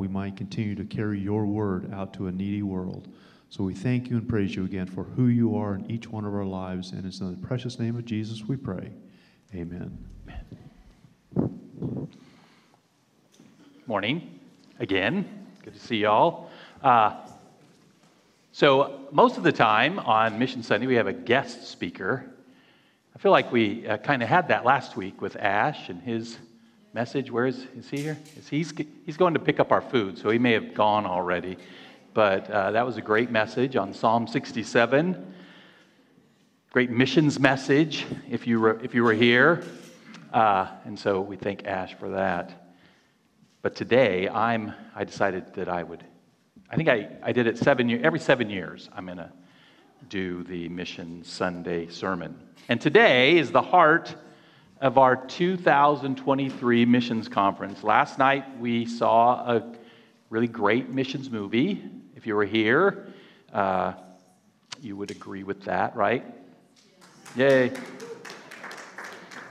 we might continue to carry your word out to a needy world. So we thank you and praise you again for who you are in each one of our lives. And it's in the precious name of Jesus we pray. Amen. Morning again. Good to see y'all. Uh, so, most of the time on Mission Sunday, we have a guest speaker. I feel like we uh, kind of had that last week with Ash and his message. Where is, is he here? Is he's, he's going to pick up our food, so he may have gone already. But uh, that was a great message on Psalm 67. Great missions message if you were, if you were here. Uh, and so we thank Ash for that. But today, I'm, I decided that I would, I think I, I did it seven every seven years, I'm going to do the Mission Sunday sermon. And today is the heart of our 2023 missions conference. Last night, we saw a really great missions movie if you were here, uh, you would agree with that, right? Yay.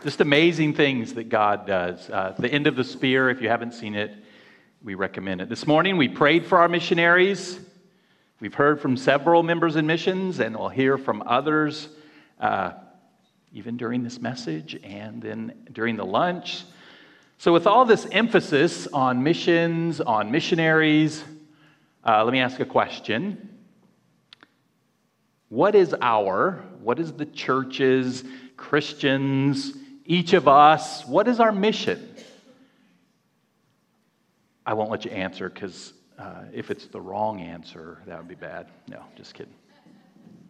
Just amazing things that God does. Uh, the End of the Spear, if you haven't seen it, we recommend it. This morning, we prayed for our missionaries. We've heard from several members in missions, and we'll hear from others uh, even during this message and then during the lunch. So, with all this emphasis on missions, on missionaries, uh, let me ask a question. What is our, what is the church's, Christians, each of us, what is our mission? I won't let you answer because uh, if it's the wrong answer, that would be bad. No, just kidding.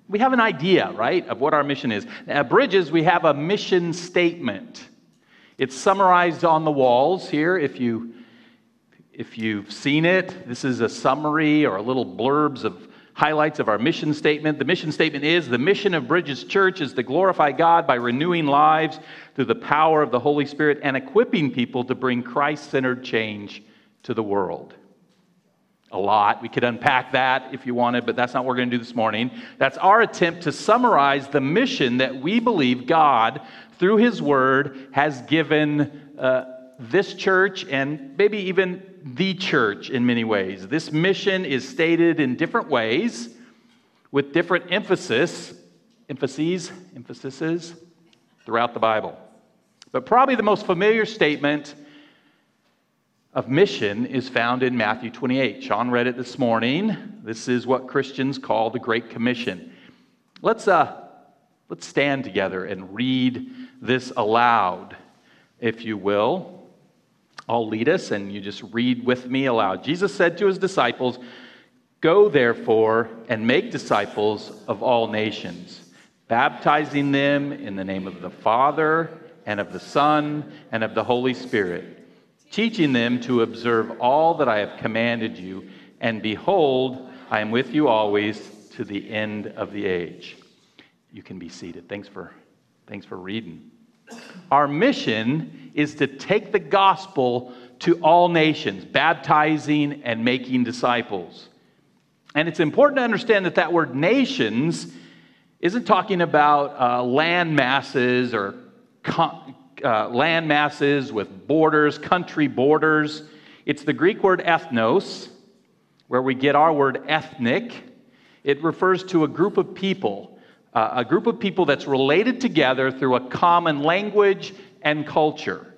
We have an idea, right, of what our mission is. At Bridges, we have a mission statement. It's summarized on the walls here if you if you've seen it, this is a summary or a little blurbs of highlights of our mission statement. The mission statement is the mission of Bridges Church is to glorify God by renewing lives through the power of the Holy Spirit and equipping people to bring Christ centered change to the world. A lot. We could unpack that if you wanted, but that's not what we're going to do this morning. That's our attempt to summarize the mission that we believe God, through His Word, has given uh, this church and maybe even the church in many ways. This mission is stated in different ways with different emphasis, emphases, emphases throughout the Bible. But probably the most familiar statement of mission is found in Matthew 28. Sean read it this morning. This is what Christians call the Great Commission. Let's, uh, let's stand together and read this aloud, if you will. I'll lead us, and you just read with me aloud. Jesus said to his disciples, Go therefore and make disciples of all nations, baptizing them in the name of the Father, and of the Son, and of the Holy Spirit, teaching them to observe all that I have commanded you. And behold, I am with you always to the end of the age. You can be seated. Thanks for, thanks for reading. Our mission is to take the gospel to all nations, baptizing and making disciples. And it's important to understand that that word nations isn't talking about uh, land masses or con- uh, land masses with borders, country borders. It's the Greek word ethnos, where we get our word ethnic. It refers to a group of people uh, a group of people that's related together through a common language and culture.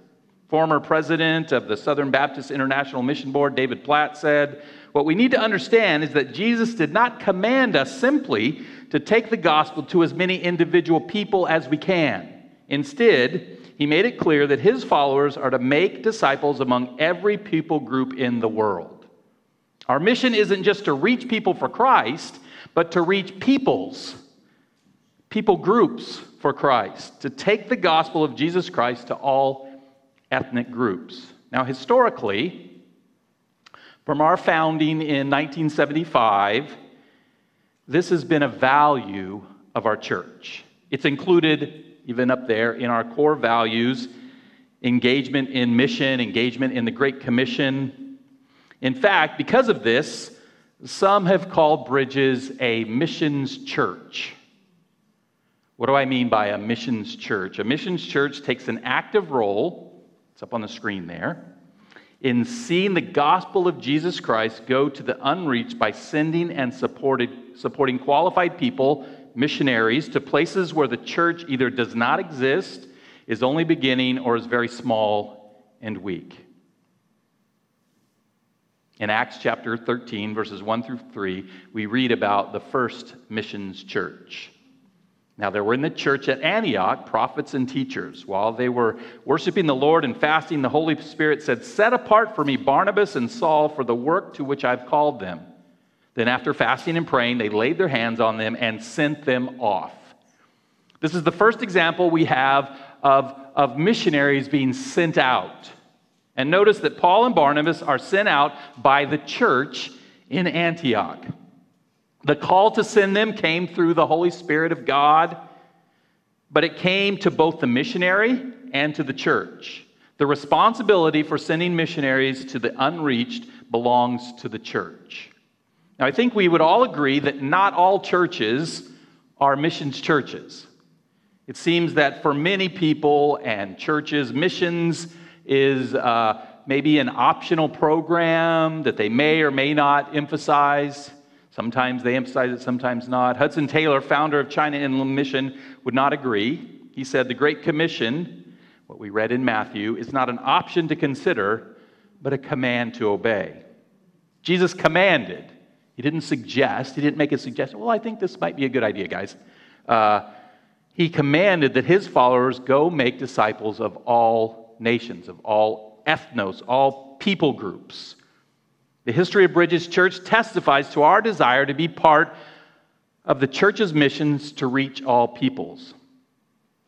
Former president of the Southern Baptist International Mission Board, David Platt, said, What we need to understand is that Jesus did not command us simply to take the gospel to as many individual people as we can. Instead, he made it clear that his followers are to make disciples among every people group in the world. Our mission isn't just to reach people for Christ, but to reach peoples people groups for Christ, to take the gospel of Jesus Christ to all ethnic groups. Now, historically, from our founding in 1975, this has been a value of our church. It's included, even up there, in our core values engagement in mission, engagement in the Great Commission. In fact, because of this, some have called Bridges a missions church. What do I mean by a missions church? A missions church takes an active role, it's up on the screen there, in seeing the gospel of Jesus Christ go to the unreached by sending and supported, supporting qualified people, missionaries, to places where the church either does not exist, is only beginning, or is very small and weak. In Acts chapter 13, verses 1 through 3, we read about the first missions church. Now, there were in the church at Antioch prophets and teachers. While they were worshiping the Lord and fasting, the Holy Spirit said, Set apart for me Barnabas and Saul for the work to which I've called them. Then, after fasting and praying, they laid their hands on them and sent them off. This is the first example we have of, of missionaries being sent out. And notice that Paul and Barnabas are sent out by the church in Antioch. The call to send them came through the Holy Spirit of God, but it came to both the missionary and to the church. The responsibility for sending missionaries to the unreached belongs to the church. Now, I think we would all agree that not all churches are missions churches. It seems that for many people and churches, missions is uh, maybe an optional program that they may or may not emphasize. Sometimes they emphasize it, sometimes not. Hudson Taylor, founder of China Inland Mission, would not agree. He said the Great Commission, what we read in Matthew, is not an option to consider, but a command to obey. Jesus commanded. He didn't suggest, he didn't make a suggestion. Well, I think this might be a good idea, guys. Uh, he commanded that his followers go make disciples of all nations, of all ethnos, all people groups. The history of Bridges Church testifies to our desire to be part of the church's missions to reach all peoples.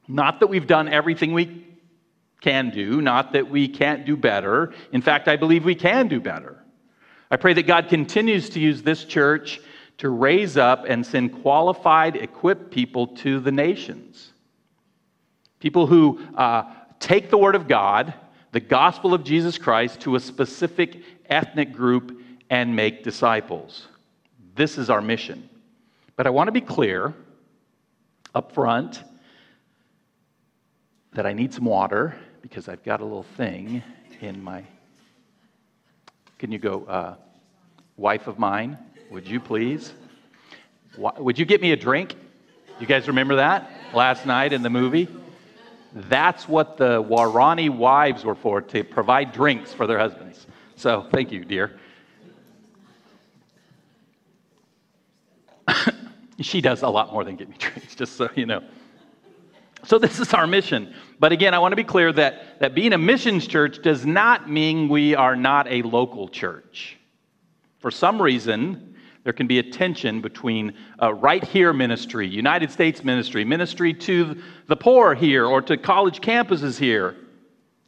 Not that we've done everything we can do, not that we can't do better. In fact, I believe we can do better. I pray that God continues to use this church to raise up and send qualified, equipped people to the nations. People who uh, take the Word of God, the gospel of Jesus Christ, to a specific ethnic group and make disciples. This is our mission. But I want to be clear up front that I need some water because I've got a little thing in my. Can you go, uh, wife of mine? Would you please? Would you get me a drink? You guys remember that last night in the movie? That's what the Waorani wives were for, to provide drinks for their husbands. So thank you, dear. she does a lot more than get me drinks, just so you know. So this is our mission. But again, I want to be clear that, that being a missions church does not mean we are not a local church. For some reason, there can be a tension between uh, right here ministry, United States ministry, ministry to the poor here or to college campuses here,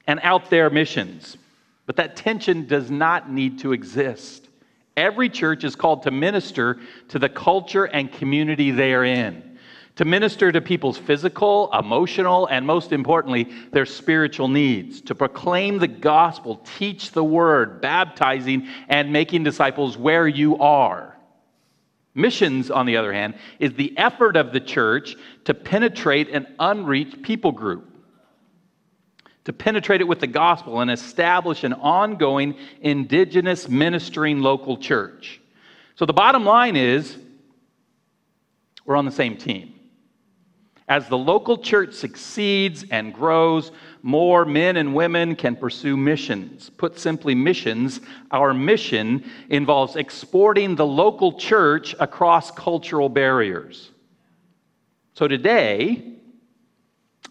and out there missions. But that tension does not need to exist. Every church is called to minister to the culture and community they are in, to minister to people's physical, emotional, and most importantly, their spiritual needs, to proclaim the gospel, teach the word, baptizing, and making disciples where you are. Missions, on the other hand, is the effort of the church to penetrate an unreached people group to penetrate it with the gospel and establish an ongoing indigenous ministering local church. So the bottom line is we're on the same team. As the local church succeeds and grows, more men and women can pursue missions. Put simply, missions, our mission involves exporting the local church across cultural barriers. So today,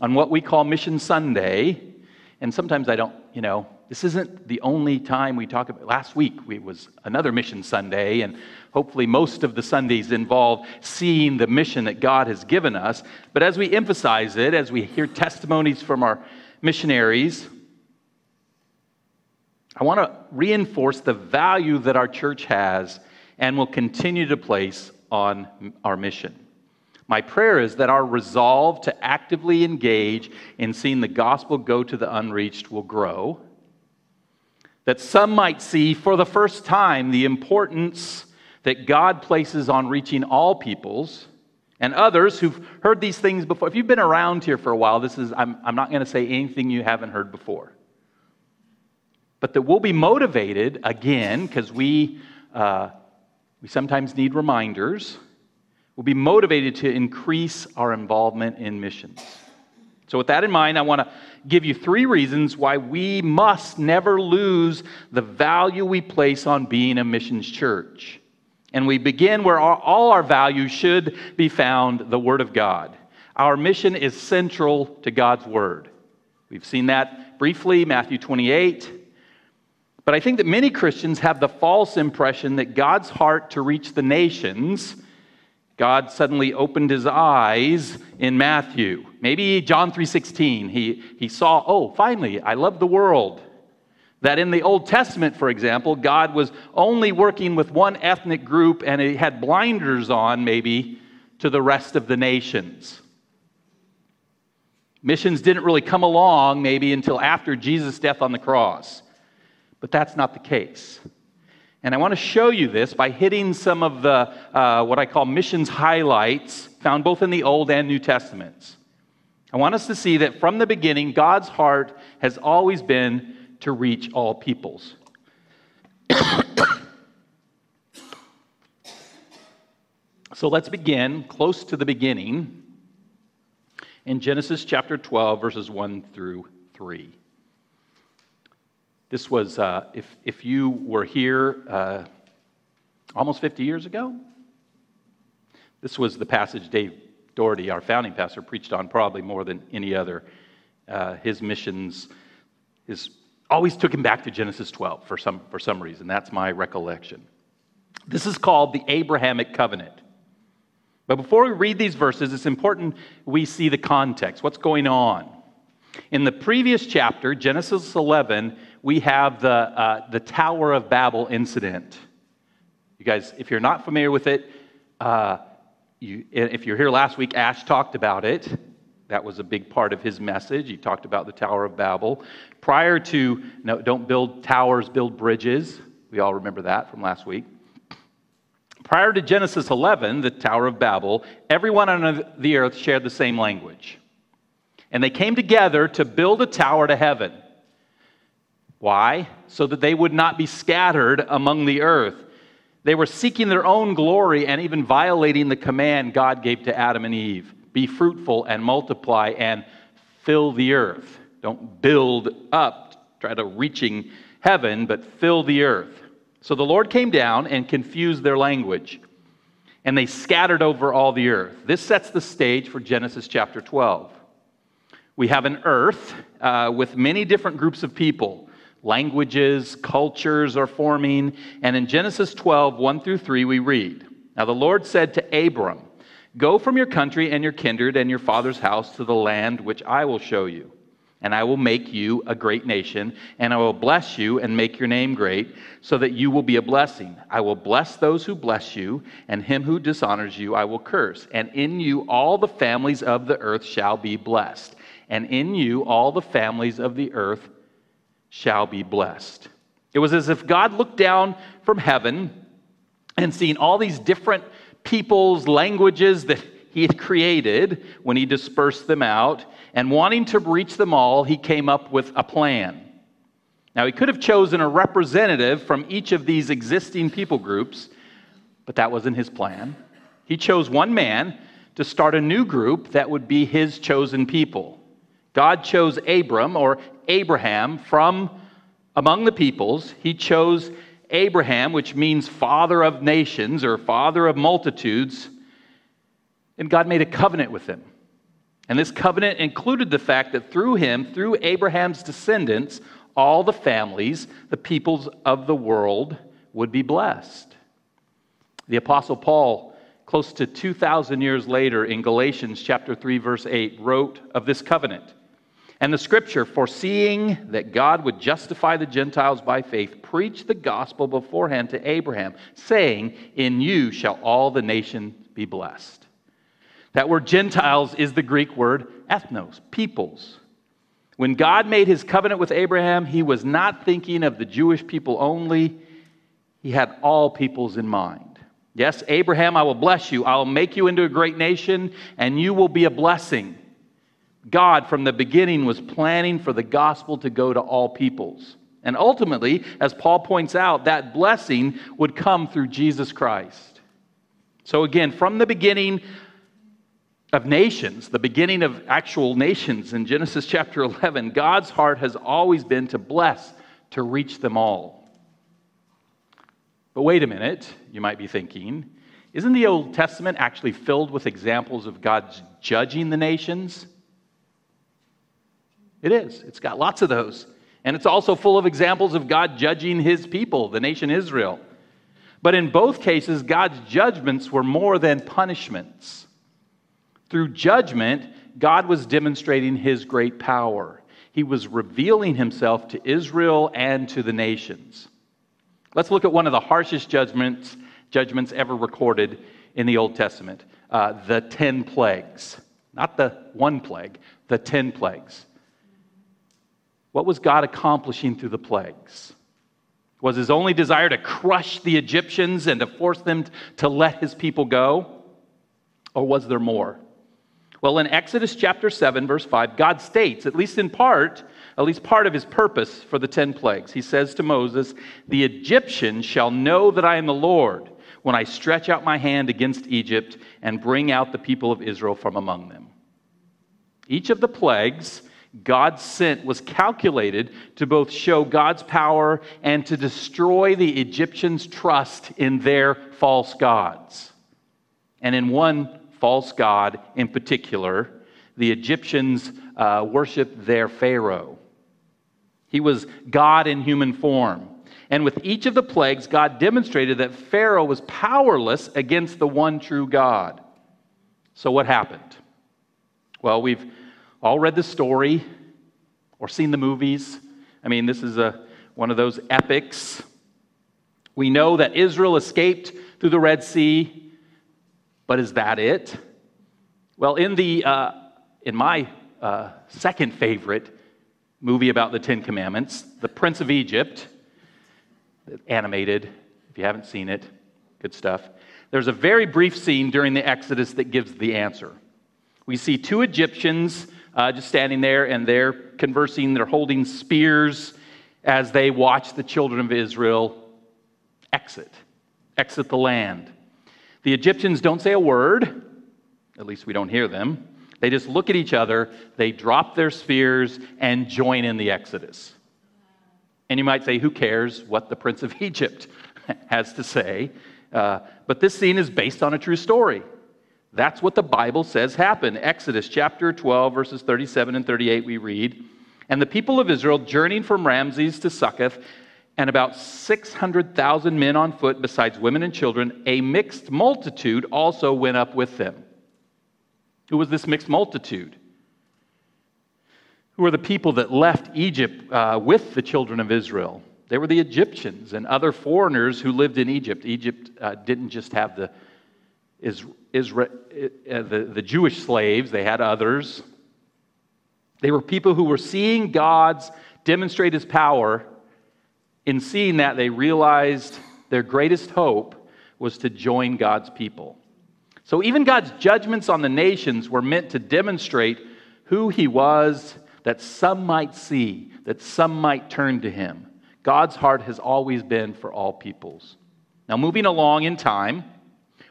on what we call Mission Sunday, and sometimes I don't, you know, this isn't the only time we talk about. Last week it was another mission Sunday, and hopefully most of the Sundays involve seeing the mission that God has given us. But as we emphasize it, as we hear testimonies from our missionaries, I want to reinforce the value that our church has and will continue to place on our mission. My prayer is that our resolve to actively engage in seeing the gospel go to the unreached will grow. That some might see for the first time the importance that God places on reaching all peoples, and others who've heard these things before. If you've been around here for a while, this is, I'm, I'm not going to say anything you haven't heard before. but that we'll be motivated again, because we, uh, we sometimes need reminders. We'll be motivated to increase our involvement in missions. So, with that in mind, I want to give you three reasons why we must never lose the value we place on being a missions church. And we begin where all our values should be found the Word of God. Our mission is central to God's Word. We've seen that briefly, Matthew 28. But I think that many Christians have the false impression that God's heart to reach the nations God suddenly opened his eyes in Matthew. Maybe John 3:16. He, he saw, oh, finally, I love the world. That in the Old Testament, for example, God was only working with one ethnic group and he had blinders on, maybe, to the rest of the nations. Missions didn't really come along, maybe, until after Jesus' death on the cross. But that's not the case. And I want to show you this by hitting some of the, uh, what I call missions highlights found both in the Old and New Testaments. I want us to see that from the beginning, God's heart has always been to reach all peoples. so let's begin close to the beginning in Genesis chapter 12, verses 1 through 3. This was, uh, if, if you were here uh, almost 50 years ago, this was the passage Dave Doherty, our founding pastor, preached on probably more than any other. Uh, his missions is, always took him back to Genesis 12 for some, for some reason. That's my recollection. This is called the Abrahamic covenant. But before we read these verses, it's important we see the context. What's going on? In the previous chapter, Genesis 11, we have the, uh, the Tower of Babel incident. You guys, if you're not familiar with it, uh, you, if you're here last week, Ash talked about it. That was a big part of his message. He talked about the Tower of Babel. Prior to, no, don't build towers, build bridges. We all remember that from last week. Prior to Genesis 11, the Tower of Babel, everyone on the earth shared the same language. And they came together to build a tower to heaven. Why? So that they would not be scattered among the earth. They were seeking their own glory and even violating the command God gave to Adam and Eve be fruitful and multiply and fill the earth. Don't build up, try to reaching heaven, but fill the earth. So the Lord came down and confused their language, and they scattered over all the earth. This sets the stage for Genesis chapter 12. We have an earth uh, with many different groups of people. Languages, cultures are forming. And in Genesis 12, 1 through 3, we read Now the Lord said to Abram, Go from your country and your kindred and your father's house to the land which I will show you. And I will make you a great nation, and I will bless you and make your name great, so that you will be a blessing. I will bless those who bless you, and him who dishonors you I will curse. And in you all the families of the earth shall be blessed and in you all the families of the earth shall be blessed. It was as if God looked down from heaven and seen all these different peoples, languages that he had created when he dispersed them out, and wanting to reach them all, he came up with a plan. Now, he could have chosen a representative from each of these existing people groups, but that wasn't his plan. He chose one man to start a new group that would be his chosen people. God chose Abram or Abraham from among the peoples. He chose Abraham, which means father of nations or father of multitudes. And God made a covenant with him. And this covenant included the fact that through him, through Abraham's descendants, all the families, the peoples of the world would be blessed. The Apostle Paul, close to 2,000 years later in Galatians chapter 3, verse 8, wrote of this covenant. And the scripture, foreseeing that God would justify the Gentiles by faith, preached the gospel beforehand to Abraham, saying, In you shall all the nations be blessed. That word Gentiles is the Greek word ethnos, peoples. When God made his covenant with Abraham, he was not thinking of the Jewish people only, he had all peoples in mind. Yes, Abraham, I will bless you. I will make you into a great nation, and you will be a blessing. God, from the beginning, was planning for the gospel to go to all peoples. And ultimately, as Paul points out, that blessing would come through Jesus Christ. So, again, from the beginning of nations, the beginning of actual nations in Genesis chapter 11, God's heart has always been to bless, to reach them all. But wait a minute, you might be thinking, isn't the Old Testament actually filled with examples of God's judging the nations? It is. It's got lots of those. And it's also full of examples of God judging his people, the nation Israel. But in both cases, God's judgments were more than punishments. Through judgment, God was demonstrating his great power. He was revealing himself to Israel and to the nations. Let's look at one of the harshest judgments, judgments ever recorded in the Old Testament uh, the 10 plagues. Not the one plague, the 10 plagues. What was God accomplishing through the plagues? Was his only desire to crush the Egyptians and to force them to let his people go? Or was there more? Well, in Exodus chapter 7, verse 5, God states, at least in part, at least part of his purpose for the 10 plagues. He says to Moses, The Egyptians shall know that I am the Lord when I stretch out my hand against Egypt and bring out the people of Israel from among them. Each of the plagues God sent was calculated to both show God's power and to destroy the Egyptians' trust in their false gods. And in one false god in particular, the Egyptians uh, worshiped their Pharaoh. He was God in human form. And with each of the plagues, God demonstrated that Pharaoh was powerless against the one true God. So, what happened? Well, we've all read the story or seen the movies. I mean, this is a, one of those epics. We know that Israel escaped through the Red Sea, but is that it? Well, in, the, uh, in my uh, second favorite movie about the Ten Commandments, The Prince of Egypt, animated, if you haven't seen it, good stuff. There's a very brief scene during the Exodus that gives the answer. We see two Egyptians uh, just standing there and they're conversing, they're holding spears as they watch the children of Israel exit, exit the land. The Egyptians don't say a word, at least we don't hear them. They just look at each other, they drop their spears, and join in the Exodus. And you might say, who cares what the Prince of Egypt has to say? Uh, but this scene is based on a true story. That's what the Bible says happened. Exodus chapter 12, verses 37 and 38, we read And the people of Israel journeying from Ramses to Succoth, and about 600,000 men on foot, besides women and children, a mixed multitude also went up with them. Who was this mixed multitude? Who were the people that left Egypt uh, with the children of Israel? They were the Egyptians and other foreigners who lived in Egypt. Egypt uh, didn't just have the, Israel, uh, the, the Jewish slaves, they had others. They were people who were seeing God's demonstrate his power. In seeing that, they realized their greatest hope was to join God's people. So even God's judgments on the nations were meant to demonstrate who he was, that some might see, that some might turn to him. God's heart has always been for all peoples. Now, moving along in time,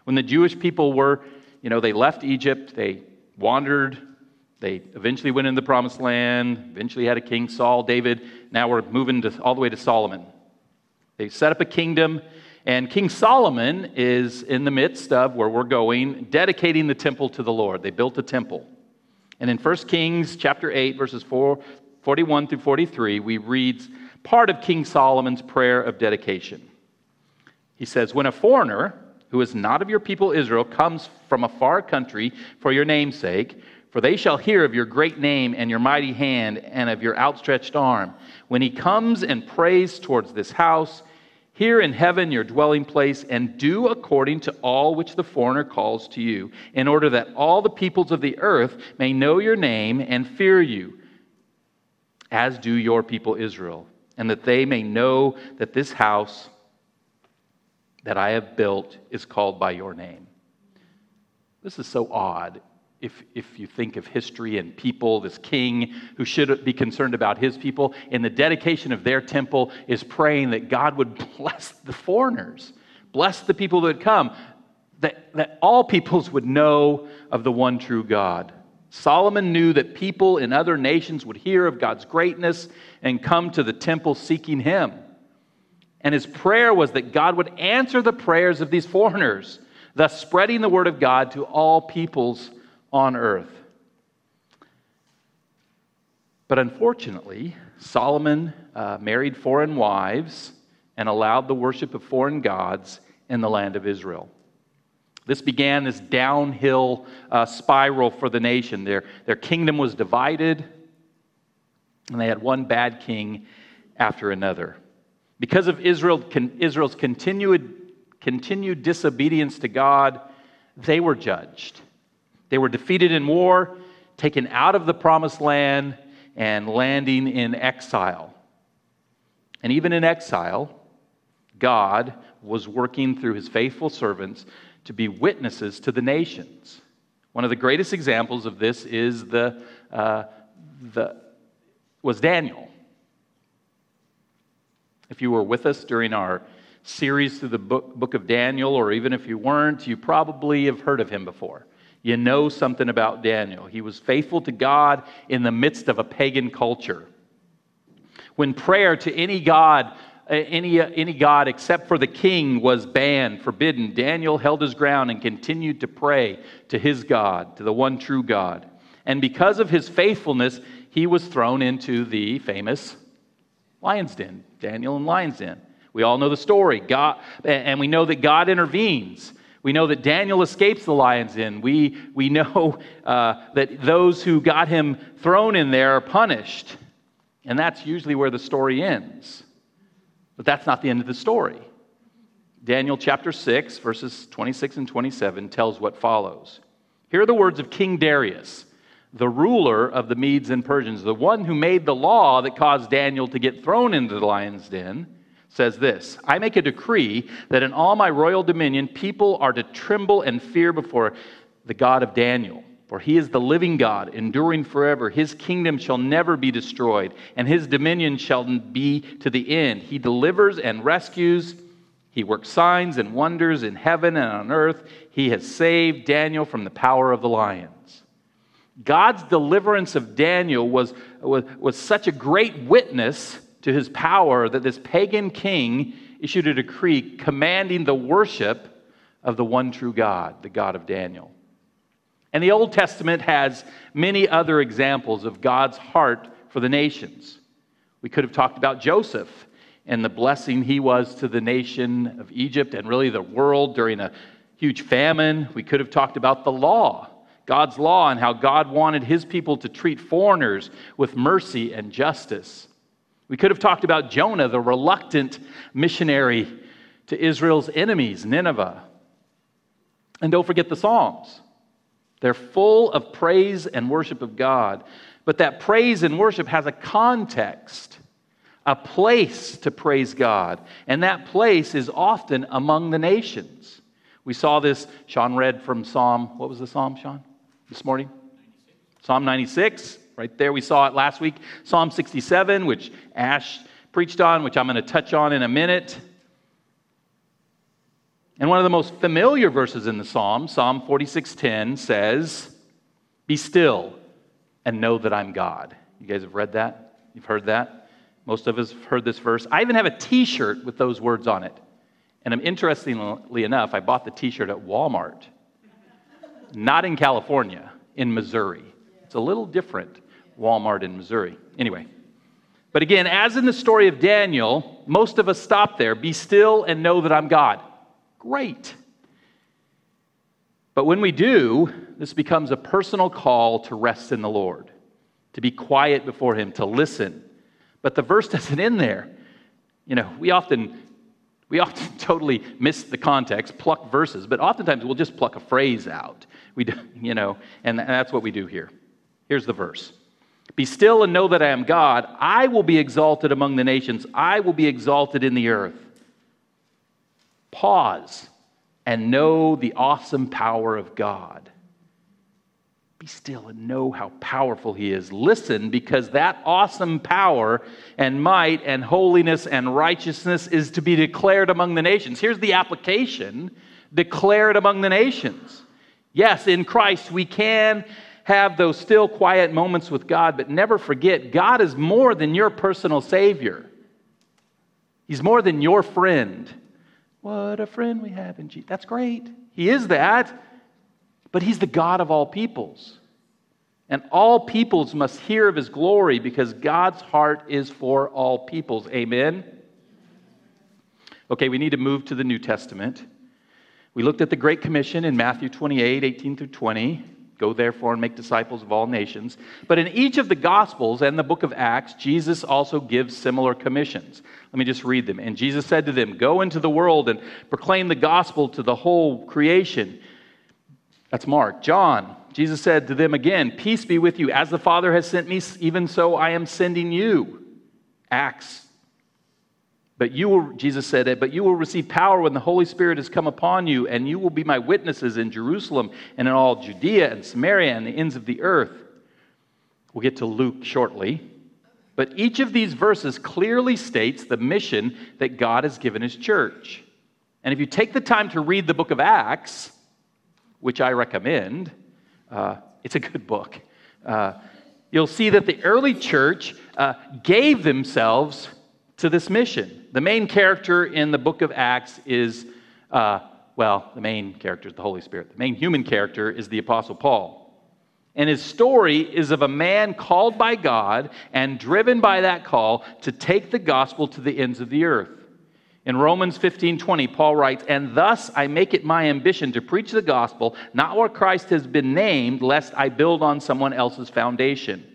when the Jewish people were, you know, they left Egypt, they wandered, they eventually went into the promised land, eventually had a king, Saul, David. Now we're moving to, all the way to Solomon. They set up a kingdom and King Solomon is in the midst of where we're going, dedicating the temple to the Lord. They built a temple. And in 1 Kings chapter 8, verses 4, 41 through 43, we read part of King Solomon's prayer of dedication. He says, When a foreigner who is not of your people Israel comes from a far country for your name's sake, for they shall hear of your great name and your mighty hand and of your outstretched arm. When he comes and prays towards this house, here in heaven, your dwelling place, and do according to all which the foreigner calls to you, in order that all the peoples of the earth may know your name and fear you, as do your people Israel, and that they may know that this house that I have built is called by your name. This is so odd if, if you think of history and people, this king who should be concerned about his people, in the dedication of their temple, is praying that God would bless the foreigners, bless the people that come, that, that all peoples would know of the one true God. Solomon knew that people in other nations would hear of God's greatness and come to the temple seeking him. And his prayer was that God would answer the prayers of these foreigners, thus spreading the word of God to all peoples on earth. But unfortunately, Solomon uh, married foreign wives and allowed the worship of foreign gods in the land of Israel. This began this downhill uh, spiral for the nation. Their, their kingdom was divided, and they had one bad king after another. Because of Israel, Israel's continued, continued disobedience to God, they were judged. They were defeated in war, taken out of the promised land, and landing in exile. And even in exile, God was working through his faithful servants to be witnesses to the nations. One of the greatest examples of this is the, uh, the was Daniel. If you were with us during our series through the book, book of Daniel, or even if you weren't, you probably have heard of him before you know something about Daniel. He was faithful to God in the midst of a pagan culture. When prayer to any god, uh, any, uh, any god except for the king was banned, forbidden, Daniel held his ground and continued to pray to his God, to the one true God. And because of his faithfulness, he was thrown into the famous lion's den, Daniel and lion's den. We all know the story. God, and we know that God intervenes. We know that Daniel escapes the lion's den. We, we know uh, that those who got him thrown in there are punished. And that's usually where the story ends. But that's not the end of the story. Daniel chapter 6, verses 26 and 27 tells what follows. Here are the words of King Darius, the ruler of the Medes and Persians, the one who made the law that caused Daniel to get thrown into the lion's den says this I make a decree that in all my royal dominion, people are to tremble and fear before the God of Daniel. For he is the living God, enduring forever. His kingdom shall never be destroyed, and his dominion shall be to the end. He delivers and rescues. He works signs and wonders in heaven and on earth. He has saved Daniel from the power of the lions. God's deliverance of Daniel was, was, was such a great witness to his power that this pagan king issued a decree commanding the worship of the one true God, the God of Daniel. And the Old Testament has many other examples of God's heart for the nations. We could have talked about Joseph and the blessing he was to the nation of Egypt and really the world during a huge famine. We could have talked about the law, God's law, and how God wanted his people to treat foreigners with mercy and justice. We could have talked about Jonah, the reluctant missionary to Israel's enemies, Nineveh. And don't forget the Psalms. They're full of praise and worship of God. But that praise and worship has a context, a place to praise God. And that place is often among the nations. We saw this, Sean read from Psalm, what was the Psalm, Sean, this morning? 96. Psalm 96. Right there, we saw it last week. Psalm 67, which Ash preached on, which I'm going to touch on in a minute. And one of the most familiar verses in the Psalm, Psalm 46:10, says, "Be still and know that I'm God." You guys have read that? You've heard that? Most of us have heard this verse. I even have a t-shirt with those words on it. And I'm interestingly enough, I bought the t-shirt at Walmart. Not in California, in Missouri. It's a little different. Walmart in Missouri. Anyway. But again, as in the story of Daniel, most of us stop there. Be still and know that I'm God. Great. But when we do, this becomes a personal call to rest in the Lord, to be quiet before Him, to listen. But the verse doesn't end there. You know, we often we often totally miss the context, pluck verses, but oftentimes we'll just pluck a phrase out. We, do, you know, and that's what we do here. Here's the verse. Be still and know that I am God. I will be exalted among the nations, I will be exalted in the earth. Pause and know the awesome power of God. Be still and know how powerful He is. Listen, because that awesome power and might and holiness and righteousness is to be declared among the nations. Here's the application declared among the nations. Yes, in Christ we can have those still quiet moments with God, but never forget God is more than your personal Savior. He's more than your friend. What a friend we have in Jesus. That's great. He is that, but He's the God of all peoples. And all peoples must hear of His glory because God's heart is for all peoples. Amen? Okay, we need to move to the New Testament. We looked at the Great Commission in Matthew 28 18 through 20. Go therefore and make disciples of all nations. But in each of the Gospels and the book of Acts, Jesus also gives similar commissions. Let me just read them. And Jesus said to them, Go into the world and proclaim the gospel to the whole creation. That's Mark. John, Jesus said to them again, Peace be with you. As the Father has sent me, even so I am sending you. Acts but you will, Jesus said it, but you will receive power when the Holy Spirit has come upon you, and you will be my witnesses in Jerusalem and in all Judea and Samaria and the ends of the earth. We'll get to Luke shortly. But each of these verses clearly states the mission that God has given his church. And if you take the time to read the book of Acts, which I recommend, uh, it's a good book. Uh, you'll see that the early church uh, gave themselves to this mission. The main character in the book of Acts is, uh, well, the main character is the Holy Spirit. The main human character is the Apostle Paul. And his story is of a man called by God and driven by that call to take the gospel to the ends of the earth. In Romans 15 20, Paul writes, And thus I make it my ambition to preach the gospel, not where Christ has been named, lest I build on someone else's foundation.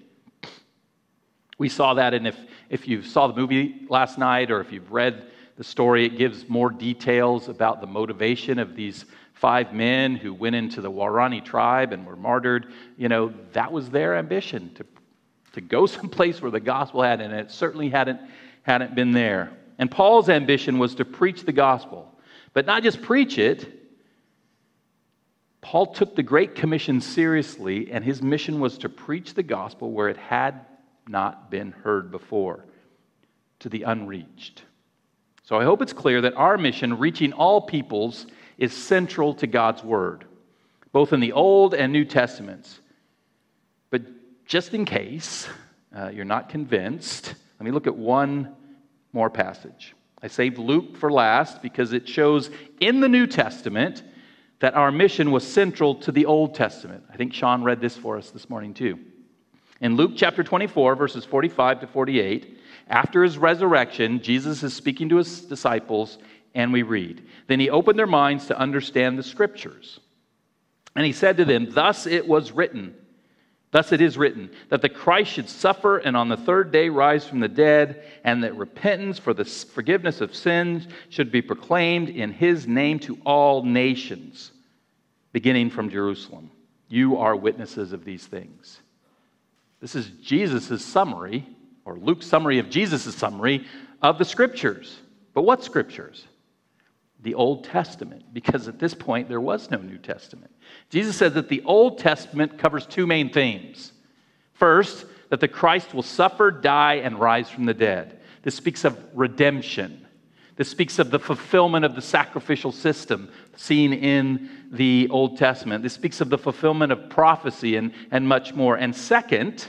We saw that in if, if you saw the movie last night or if you've read the story, it gives more details about the motivation of these five men who went into the Waorani tribe and were martyred. You know, that was their ambition to, to go someplace where the gospel had, and it certainly hadn't, hadn't been there. And Paul's ambition was to preach the gospel, but not just preach it. Paul took the Great Commission seriously, and his mission was to preach the gospel where it had not been heard before, to the unreached. So I hope it's clear that our mission, reaching all peoples, is central to God's Word, both in the Old and New Testaments. But just in case uh, you're not convinced, let me look at one more passage. I saved Luke for last because it shows in the New Testament that our mission was central to the Old Testament. I think Sean read this for us this morning, too. In Luke chapter 24, verses 45 to 48, after his resurrection, Jesus is speaking to his disciples, and we read Then he opened their minds to understand the scriptures. And he said to them, Thus it was written, thus it is written, that the Christ should suffer and on the third day rise from the dead, and that repentance for the forgiveness of sins should be proclaimed in his name to all nations, beginning from Jerusalem. You are witnesses of these things. This is Jesus' summary, or Luke's summary of Jesus' summary of the scriptures. But what scriptures? The Old Testament, because at this point there was no New Testament. Jesus says that the Old Testament covers two main themes. First, that the Christ will suffer, die, and rise from the dead. This speaks of redemption. This speaks of the fulfillment of the sacrificial system seen in the Old Testament. This speaks of the fulfillment of prophecy and, and much more. And second,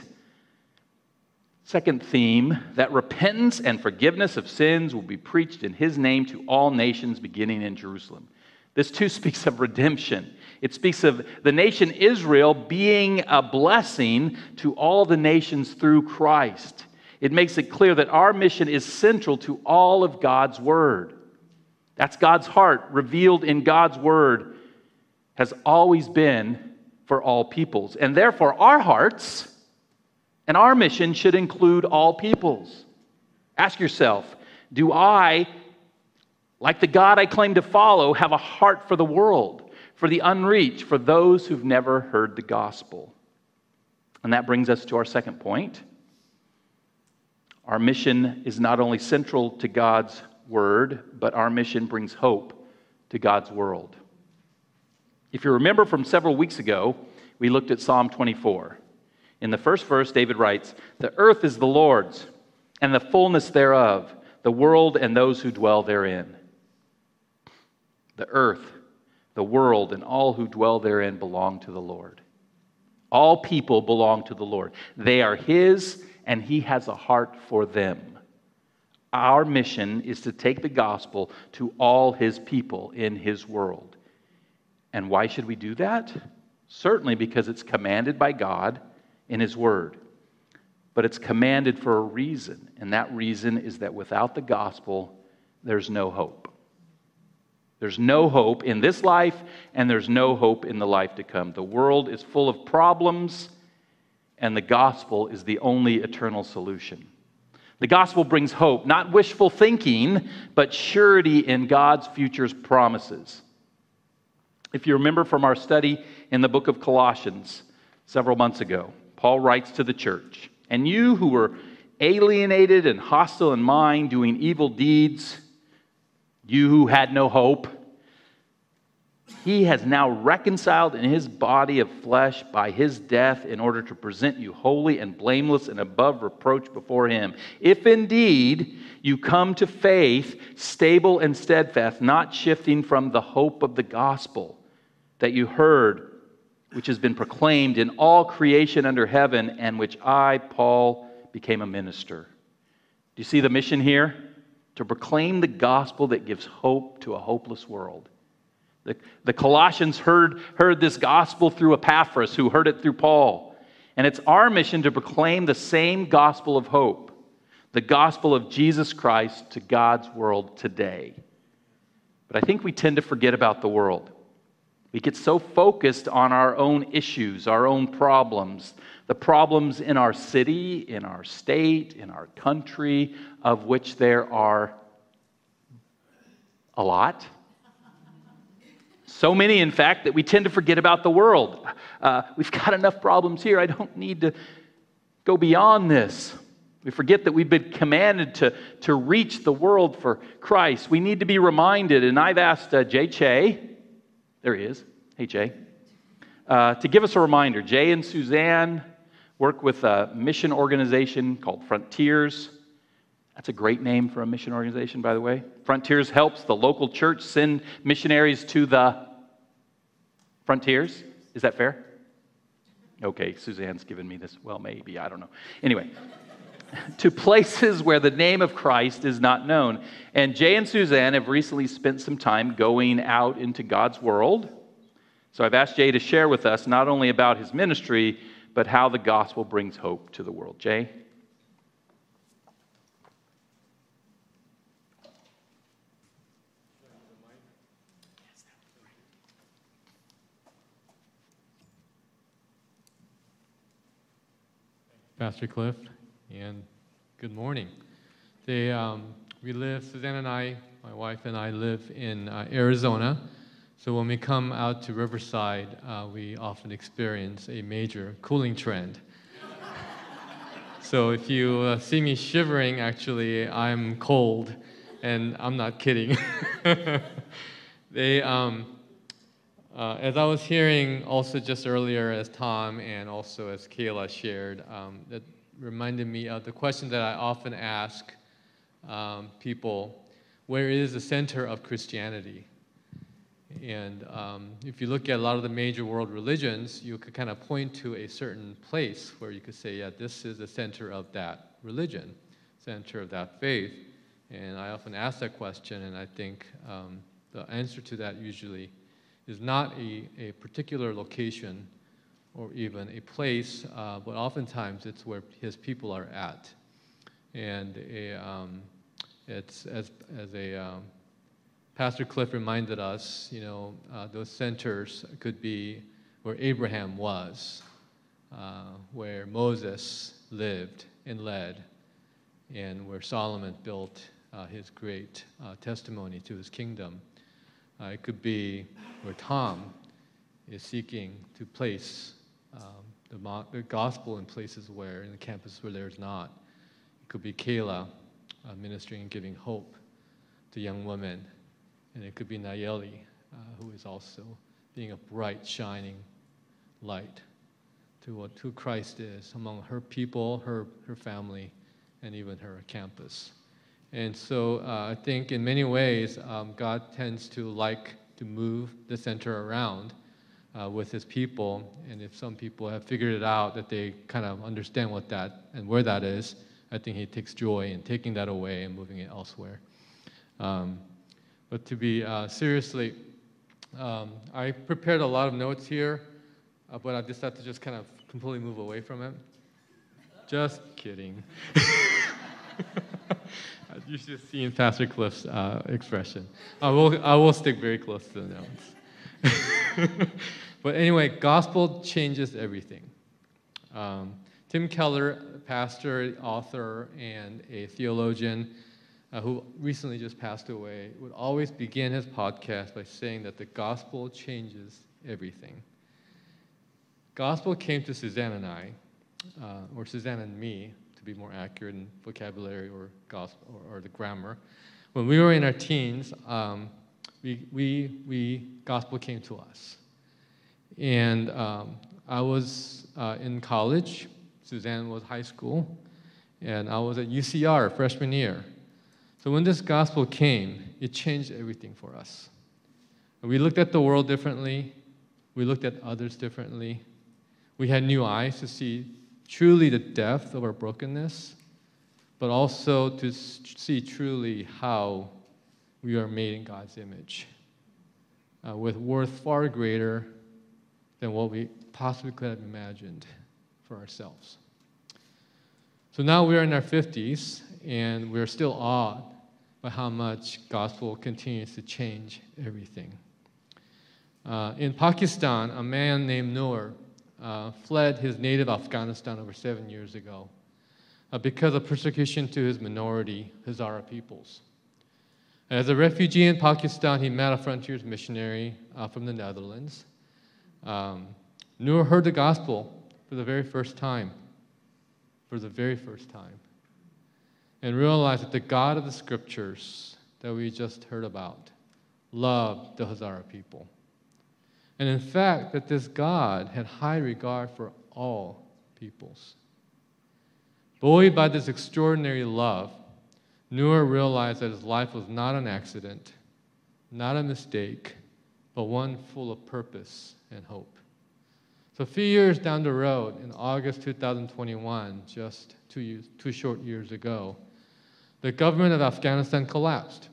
second theme, that repentance and forgiveness of sins will be preached in his name to all nations beginning in Jerusalem. This too speaks of redemption. It speaks of the nation Israel being a blessing to all the nations through Christ. It makes it clear that our mission is central to all of God's Word. That's God's heart, revealed in God's Word, has always been for all peoples. And therefore, our hearts and our mission should include all peoples. Ask yourself do I, like the God I claim to follow, have a heart for the world, for the unreached, for those who've never heard the gospel? And that brings us to our second point our mission is not only central to God's word, but our mission brings hope to God's world. If you remember from several weeks ago, we looked at Psalm 24. In the first verse, David writes, The earth is the Lord's, and the fullness thereof, the world and those who dwell therein. The earth, the world, and all who dwell therein belong to the Lord. All people belong to the Lord. They are His, and He has a heart for them. Our mission is to take the gospel to all His people in His world. And why should we do that? Certainly because it's commanded by God in His Word. But it's commanded for a reason, and that reason is that without the gospel, there's no hope. There's no hope in this life, and there's no hope in the life to come. The world is full of problems, and the gospel is the only eternal solution. The gospel brings hope, not wishful thinking, but surety in God's future's promises. If you remember from our study in the book of Colossians several months ago, Paul writes to the church, And you who were alienated and hostile in mind, doing evil deeds, you who had no hope, he has now reconciled in his body of flesh by his death in order to present you holy and blameless and above reproach before him. If indeed you come to faith, stable and steadfast, not shifting from the hope of the gospel that you heard, which has been proclaimed in all creation under heaven, and which I, Paul, became a minister. Do you see the mission here? To proclaim the gospel that gives hope to a hopeless world. The, the Colossians heard, heard this gospel through Epaphras, who heard it through Paul. And it's our mission to proclaim the same gospel of hope, the gospel of Jesus Christ to God's world today. But I think we tend to forget about the world. We get so focused on our own issues, our own problems, the problems in our city, in our state, in our country, of which there are a lot. So many, in fact, that we tend to forget about the world. Uh, we've got enough problems here. I don't need to go beyond this. We forget that we've been commanded to, to reach the world for Christ. We need to be reminded, and I've asked uh, Jay Che, there he is. Hey, Jay. Uh, to give us a reminder, Jay and Suzanne work with a mission organization called Frontiers. That's a great name for a mission organization, by the way. Frontiers helps the local church send missionaries to the frontiers. Is that fair? Okay, Suzanne's given me this. Well, maybe. I don't know. Anyway, to places where the name of Christ is not known. And Jay and Suzanne have recently spent some time going out into God's world. So I've asked Jay to share with us not only about his ministry, but how the gospel brings hope to the world. Jay? Pastor Cliff, and good morning. They, um, we live, Suzanne and I, my wife and I live in uh, Arizona. So when we come out to Riverside, uh, we often experience a major cooling trend. so if you uh, see me shivering, actually, I'm cold, and I'm not kidding. they, um, uh, as I was hearing also just earlier, as Tom and also as Kayla shared, um, that reminded me of the question that I often ask um, people where is the center of Christianity? And um, if you look at a lot of the major world religions, you could kind of point to a certain place where you could say, yeah, this is the center of that religion, center of that faith. And I often ask that question, and I think um, the answer to that usually is not a, a particular location or even a place, uh, but oftentimes it's where his people are at. And a, um, it's as, as a um, Pastor Cliff reminded us, you know, uh, those centers could be where Abraham was, uh, where Moses lived and led, and where Solomon built uh, his great uh, testimony to his kingdom. Uh, it could be where Tom is seeking to place um, the, mo- the, gospel in places where, in the campus where there's not. It could be Kayla uh, ministering and giving hope to young women and it could be Nayeli, uh, who is also being a bright, shining light to what who Christ is among her people, her, her family, and even her campus. And so uh, I think in many ways, um, God tends to like to move the center around uh, with his people. And if some people have figured it out that they kind of understand what that and where that is, I think he takes joy in taking that away and moving it elsewhere. Um, but to be uh, seriously, um, I prepared a lot of notes here, uh, but I decided to just kind of completely move away from it. Just kidding. you should have seen Pastor Cliff's uh, expression. I will, I will stick very close to the notes. but anyway, gospel changes everything. Um, Tim Keller, pastor, author, and a theologian uh, who recently just passed away, would always begin his podcast by saying that the gospel changes everything. Gospel came to Suzanne and I, uh, or Suzanne and me, to be more accurate in vocabulary or gospel or, or the grammar. When we were in our teens, um, we, we, we, gospel came to us. And um, I was uh, in college, Suzanne was high school, and I was at UCR freshman year. So when this gospel came, it changed everything for us. We looked at the world differently, we looked at others differently. We had new eyes to see truly the depth of our brokenness, but also to see truly how we are made in God's image, uh, with worth far greater than what we possibly could have imagined for ourselves. So now we're in our 50s, and we're still awed by how much gospel continues to change everything. Uh, in Pakistan, a man named Noor uh, fled his native Afghanistan over seven years ago uh, because of persecution to his minority, Hazara peoples. As a refugee in Pakistan, he met a frontiers missionary uh, from the Netherlands. Um, Noor heard the gospel for the very first time. For the very first time. And realized that the God of the scriptures that we just heard about loved the Hazara people. And in fact, that this God had high regard for all peoples. Buoyed by this extraordinary love, Noor realized that his life was not an accident, not a mistake, but one full of purpose and hope. So, a few years down the road, in August 2021, just two, years, two short years ago, the government of Afghanistan collapsed,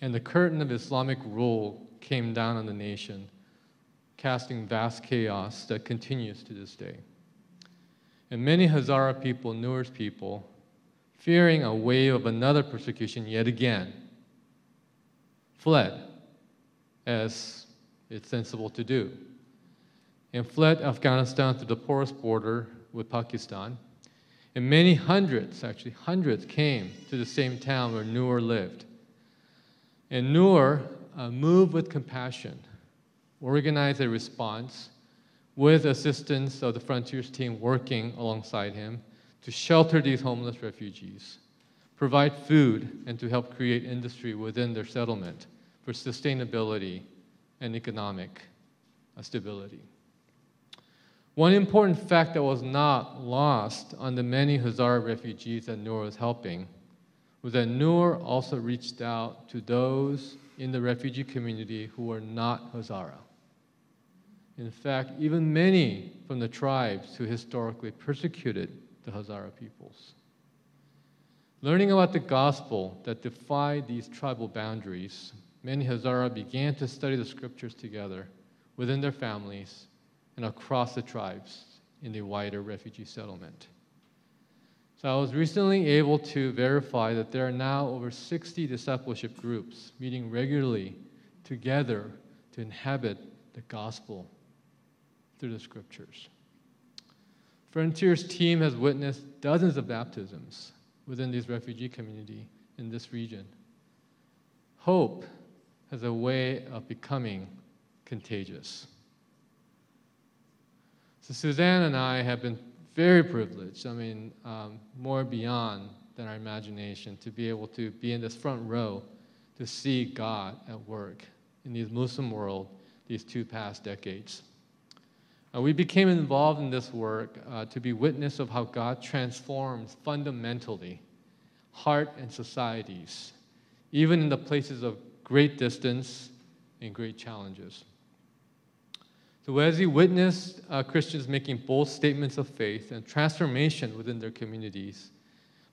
and the curtain of Islamic rule came down on the nation, casting vast chaos that continues to this day. And many Hazara people, Noor's people, fearing a wave of another persecution yet again, fled, as it's sensible to do, and fled Afghanistan to the porous border with Pakistan. And many hundreds, actually hundreds, came to the same town where Noor lived. And Noor uh, moved with compassion, organized a response with assistance of the Frontiers team working alongside him to shelter these homeless refugees, provide food, and to help create industry within their settlement for sustainability and economic uh, stability. One important fact that was not lost on the many Hazara refugees that Noor was helping was that Noor also reached out to those in the refugee community who were not Hazara. In fact, even many from the tribes who historically persecuted the Hazara peoples. Learning about the gospel that defied these tribal boundaries, many Hazara began to study the scriptures together within their families and across the tribes in the wider refugee settlement. So I was recently able to verify that there are now over 60 discipleship groups meeting regularly together to inhabit the gospel through the scriptures. Frontiers team has witnessed dozens of baptisms within this refugee community in this region. Hope has a way of becoming contagious. So Suzanne and I have been very privileged, I mean, um, more beyond than our imagination, to be able to be in this front row to see God at work in this Muslim world these two past decades. Uh, we became involved in this work uh, to be witness of how God transforms fundamentally heart and societies, even in the places of great distance and great challenges. So, as we witnessed uh, Christians making bold statements of faith and transformation within their communities,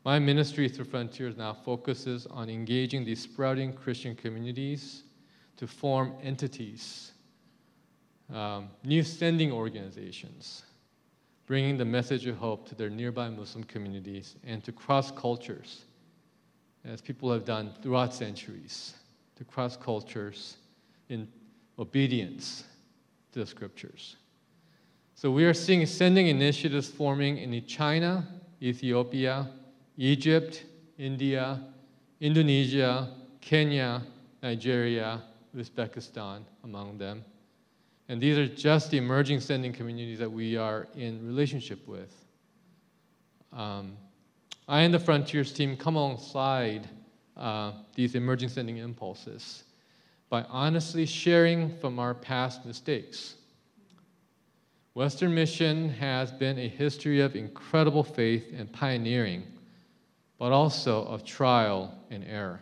my ministry through Frontiers now focuses on engaging these sprouting Christian communities to form entities um, new sending organizations, bringing the message of hope to their nearby Muslim communities and to cross cultures, as people have done throughout centuries, to cross cultures in obedience to the scriptures. So we are seeing sending initiatives forming in China, Ethiopia, Egypt, India, Indonesia, Kenya, Nigeria, Uzbekistan, among them. And these are just the emerging sending communities that we are in relationship with. Um, I and the Frontiers team come alongside uh, these emerging sending impulses by honestly sharing from our past mistakes. Western Mission has been a history of incredible faith and pioneering, but also of trial and error.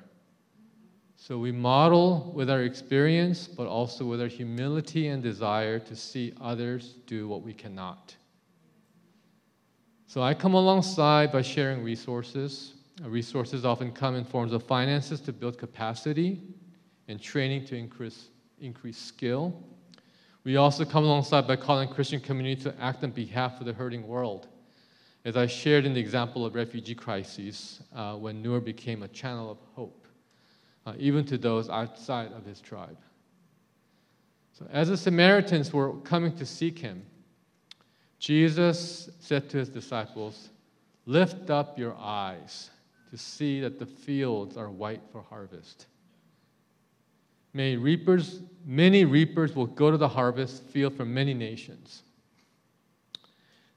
So we model with our experience, but also with our humility and desire to see others do what we cannot. So I come alongside by sharing resources. Resources often come in forms of finances to build capacity and training to increase, increase skill. We also come alongside by calling Christian community to act on behalf of the hurting world. As I shared in the example of refugee crises, uh, when Noor became a channel of hope uh, even to those outside of his tribe. So, as the Samaritans were coming to seek him, Jesus said to his disciples, Lift up your eyes to see that the fields are white for harvest. May reapers, many reapers will go to the harvest field from many nations.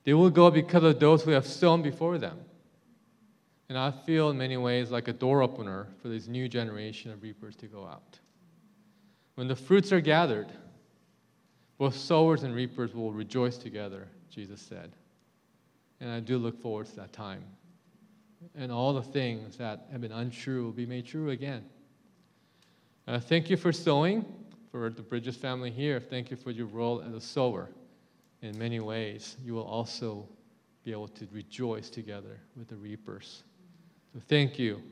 They will go because of those who have sown before them. And I feel in many ways like a door opener for this new generation of reapers to go out. When the fruits are gathered, both sowers and reapers will rejoice together, Jesus said. And I do look forward to that time. And all the things that have been untrue will be made true again. Uh, thank you for sowing, for the Bridges family here. Thank you for your role as a sower. In many ways, you will also be able to rejoice together with the reapers. So thank you.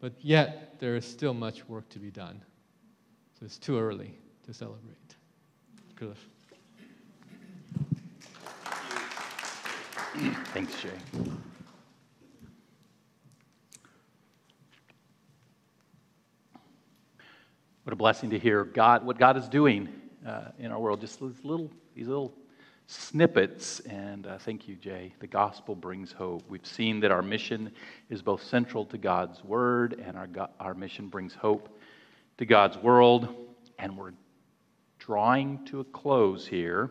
But yet, there is still much work to be done. So it's too early to celebrate. Cliff. Thanks, Jay. What a blessing to hear God, what God is doing uh, in our world. Just these little, these little snippets, and uh, thank you, Jay. The gospel brings hope. We've seen that our mission is both central to God's word, and our, our mission brings hope to God's world. And we're drawing to a close here.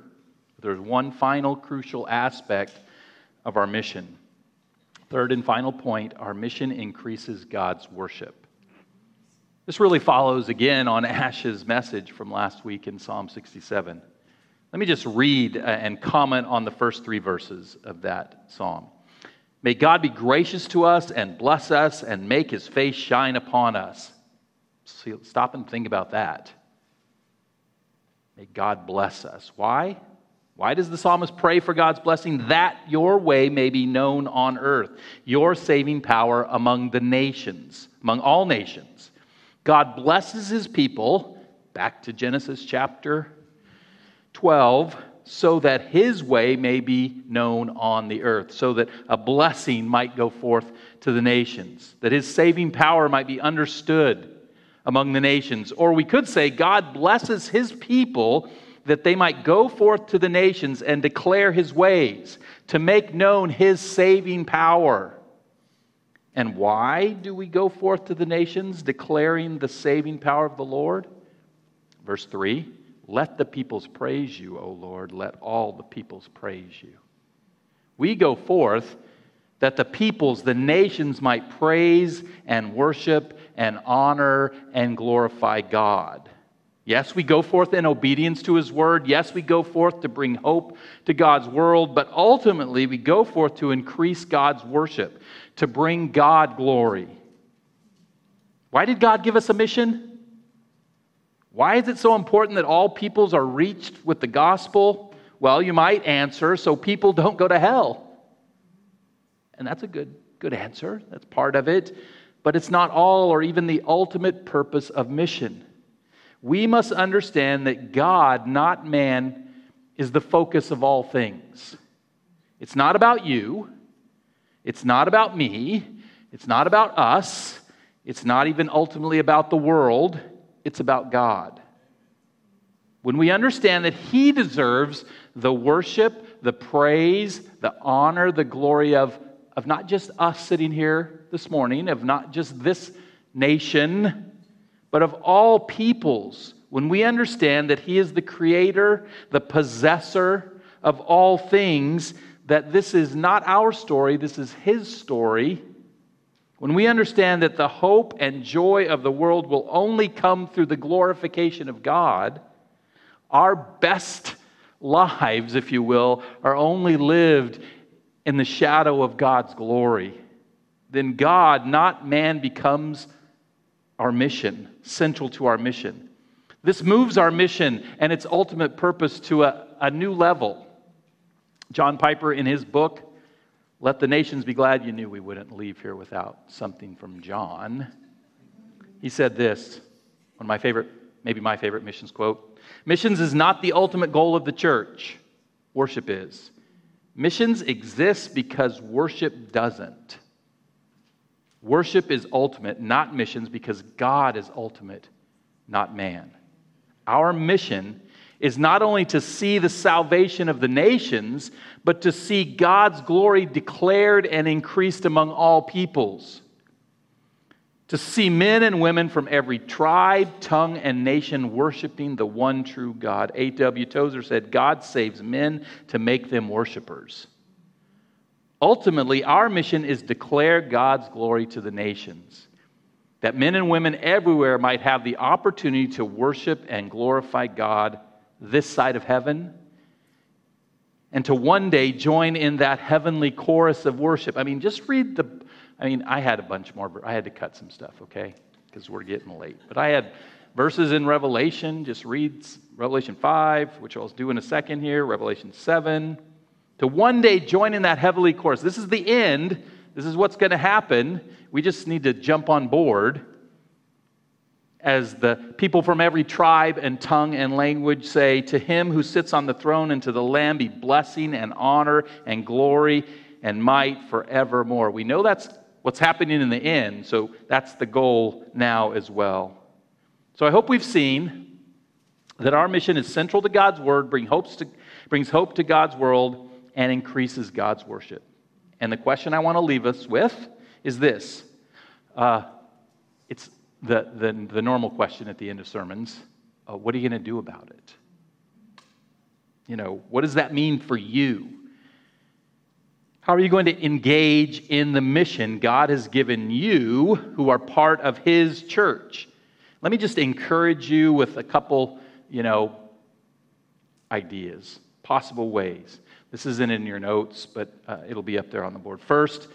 There's one final crucial aspect of our mission. Third and final point our mission increases God's worship. This really follows again on Ash's message from last week in Psalm 67. Let me just read uh, and comment on the first three verses of that psalm. May God be gracious to us and bless us and make his face shine upon us. Stop and think about that. May God bless us. Why? Why does the psalmist pray for God's blessing? That your way may be known on earth, your saving power among the nations, among all nations. God blesses his people, back to Genesis chapter 12 so that his way may be known on the earth, so that a blessing might go forth to the nations, that his saving power might be understood among the nations. Or we could say, God blesses his people that they might go forth to the nations and declare his ways, to make known his saving power. And why do we go forth to the nations declaring the saving power of the Lord? Verse 3 let the peoples praise you, O Lord. Let all the peoples praise you. We go forth that the peoples, the nations might praise and worship and honor and glorify God. Yes, we go forth in obedience to his word. Yes, we go forth to bring hope to God's world, but ultimately we go forth to increase God's worship, to bring God glory. Why did God give us a mission? Why is it so important that all peoples are reached with the gospel? Well, you might answer so people don't go to hell. And that's a good, good answer. That's part of it. But it's not all or even the ultimate purpose of mission. We must understand that God, not man, is the focus of all things. It's not about you. It's not about me. It's not about us. It's not even ultimately about the world. It's about God. When we understand that He deserves the worship, the praise, the honor, the glory of, of not just us sitting here this morning, of not just this nation, but of all peoples, when we understand that He is the creator, the possessor of all things, that this is not our story, this is His story. When we understand that the hope and joy of the world will only come through the glorification of God, our best lives, if you will, are only lived in the shadow of God's glory. Then God, not man, becomes our mission, central to our mission. This moves our mission and its ultimate purpose to a, a new level. John Piper, in his book, Let the Nations Be Glad, you knew we wouldn't leave here without something from John. He said this, one of my favorite, maybe my favorite missions quote Missions is not the ultimate goal of the church, worship is. Missions exist because worship doesn't. Worship is ultimate, not missions, because God is ultimate, not man. Our mission is not only to see the salvation of the nations, but to see God's glory declared and increased among all peoples. To see men and women from every tribe, tongue, and nation worshiping the one true God. A.W. Tozer said, God saves men to make them worshipers. Ultimately, our mission is declare God's glory to the nations, that men and women everywhere might have the opportunity to worship and glorify God this side of heaven, and to one day join in that heavenly chorus of worship. I mean, just read the. I mean, I had a bunch more, but I had to cut some stuff, okay? Because we're getting late. But I had verses in Revelation, just read Revelation 5, which I'll do in a second here, Revelation 7 to one day join in that heavenly chorus. This is the end. This is what's going to happen. We just need to jump on board as the people from every tribe and tongue and language say, To him who sits on the throne and to the Lamb be blessing and honor and glory and might forevermore. We know that's what's happening in the end, so that's the goal now as well. So I hope we've seen that our mission is central to God's word, bring hopes to, brings hope to God's world, and increases God's worship. And the question I want to leave us with is this uh, it's the, the, the, normal question at the end of sermons uh, what are you going to do about it? You know, what does that mean for you? How are you going to engage in the mission God has given you who are part of His church? Let me just encourage you with a couple, you know, ideas, possible ways. This isn't in your notes, but uh, it'll be up there on the board. First,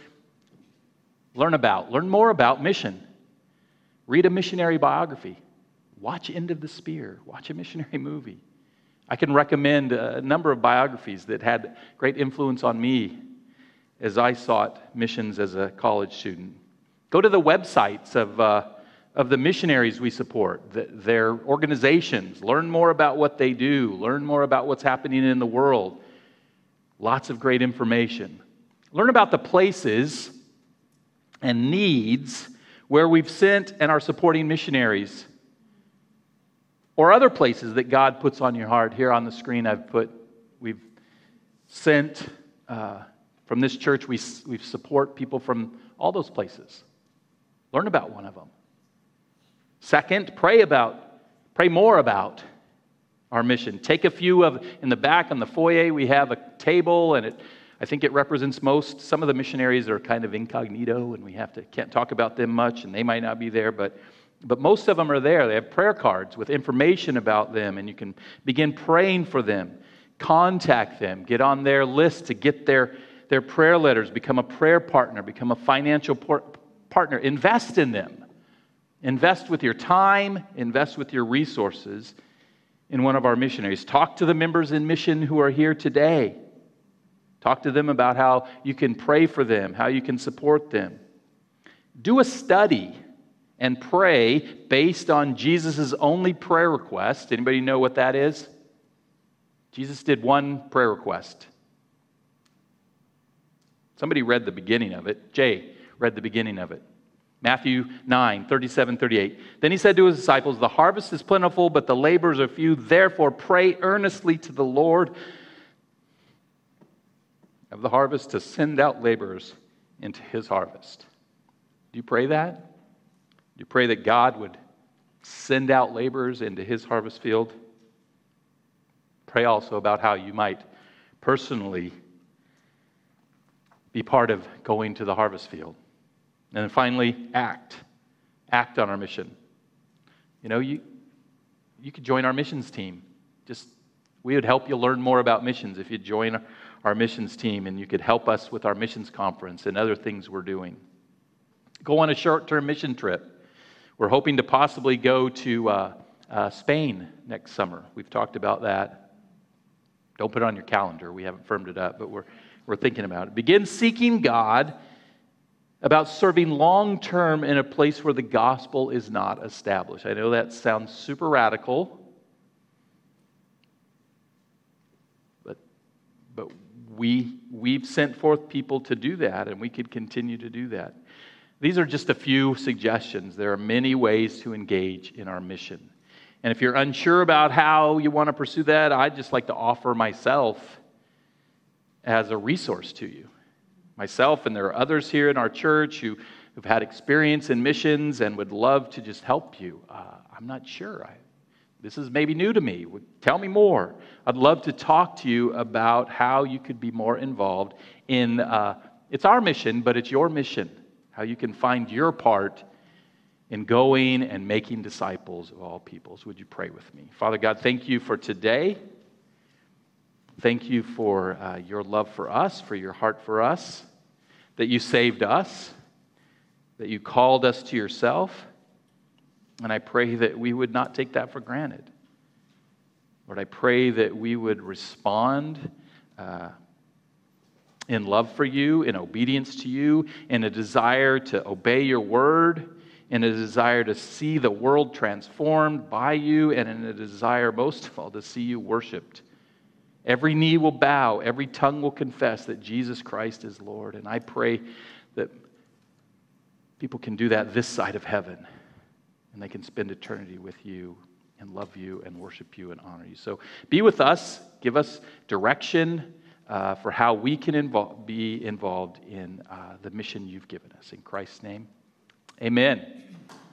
learn about, learn more about mission. Read a missionary biography. Watch End of the Spear. Watch a missionary movie. I can recommend a number of biographies that had great influence on me as I sought missions as a college student. Go to the websites of, uh, of the missionaries we support, the, their organizations. Learn more about what they do, learn more about what's happening in the world. Lots of great information. Learn about the places and needs where we've sent and are supporting missionaries or other places that God puts on your heart. Here on the screen, I've put, we've sent uh, from this church, we, we support people from all those places. Learn about one of them. Second, pray about, pray more about our mission. Take a few of, in the back on the foyer, we have a table, and it, I think it represents most. Some of the missionaries are kind of incognito, and we have to, can't talk about them much, and they might not be there, but But most of them are there. They have prayer cards with information about them, and you can begin praying for them. Contact them, get on their list to get their, their prayer letters, become a prayer partner, become a financial por- partner. Invest in them. Invest with your time, invest with your resources in one of our missionaries. Talk to the members in mission who are here today. Talk to them about how you can pray for them, how you can support them. Do a study and pray based on Jesus' only prayer request. Anybody know what that is? Jesus did one prayer request. Somebody read the beginning of it. Jay read the beginning of it. Matthew 9, 37, 38. Then he said to his disciples, The harvest is plentiful, but the laborers are few. Therefore, pray earnestly to the Lord of the harvest to send out laborers into his harvest. Do you pray that? Do you pray that God would send out laborers into his harvest field? Pray also about how you might personally be part of going to the harvest field. And then finally, act. Act on our mission. You know, you, you could join our missions team. Just we would help you learn more about missions if you join our missions team and you could help us with our missions conference and other things we're doing. Go on a short term mission trip. We're hoping to possibly go to uh, uh, Spain next summer. We've talked about that. Don't put it on your calendar. We haven't firmed it up, but we're, we're thinking about it. Begin seeking God about serving long term in a place where the gospel is not established. I know that sounds super radical, but we, we've sent forth people to do that, and we could continue to do that. These are just a few suggestions. There are many ways to engage in our mission. And if you're unsure about how you want to pursue that, I'd just like to offer myself as a resource to you myself, and there are others here in our church who, who've had experience in missions and would love to just help you. Uh, I'm not sure. I, this is maybe new to me. Tell me more. I'd love to talk to you about how you could be more involved in uh, it's our mission, but it's your mission. How you can find your part in going and making disciples of all peoples. Would you pray with me? Father God, thank you for today. Thank you for uh, your love for us, for your heart for us that you saved us, that you called us to yourself. And I pray that we would not take that for granted. Lord, I pray that we would respond uh, in love for you, in obedience to you, in a desire to obey your word, in a desire to see the world transformed by you, and in a desire, most of all, to see you worshiped Every knee will bow, every tongue will confess that Jesus Christ is Lord. And I pray that people can do that this side of heaven and they can spend eternity with you and love you and worship you and honor you. So be with us, give us direction uh, for how we can be involved in uh, the mission you've given us. In Christ's name, amen.